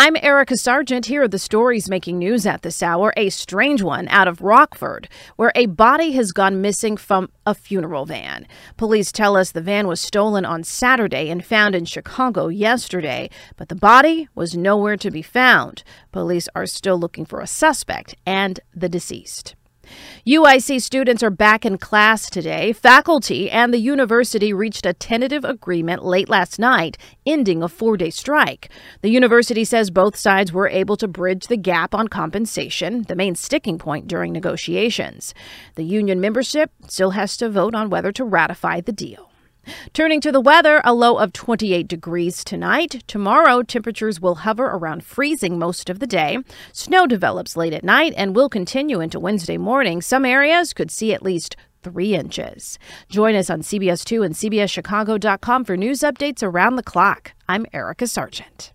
I'm Erica Sargent. Here are the stories making news at this hour. A strange one out of Rockford, where a body has gone missing from a funeral van. Police tell us the van was stolen on Saturday and found in Chicago yesterday, but the body was nowhere to be found. Police are still looking for a suspect and the deceased. UIC students are back in class today. Faculty and the university reached a tentative agreement late last night, ending a four day strike. The university says both sides were able to bridge the gap on compensation, the main sticking point during negotiations. The union membership still has to vote on whether to ratify the deal. Turning to the weather, a low of 28 degrees tonight. Tomorrow, temperatures will hover around freezing most of the day. Snow develops late at night and will continue into Wednesday morning. Some areas could see at least three inches. Join us on CBS2 and CBSChicago.com for news updates around the clock. I'm Erica Sargent.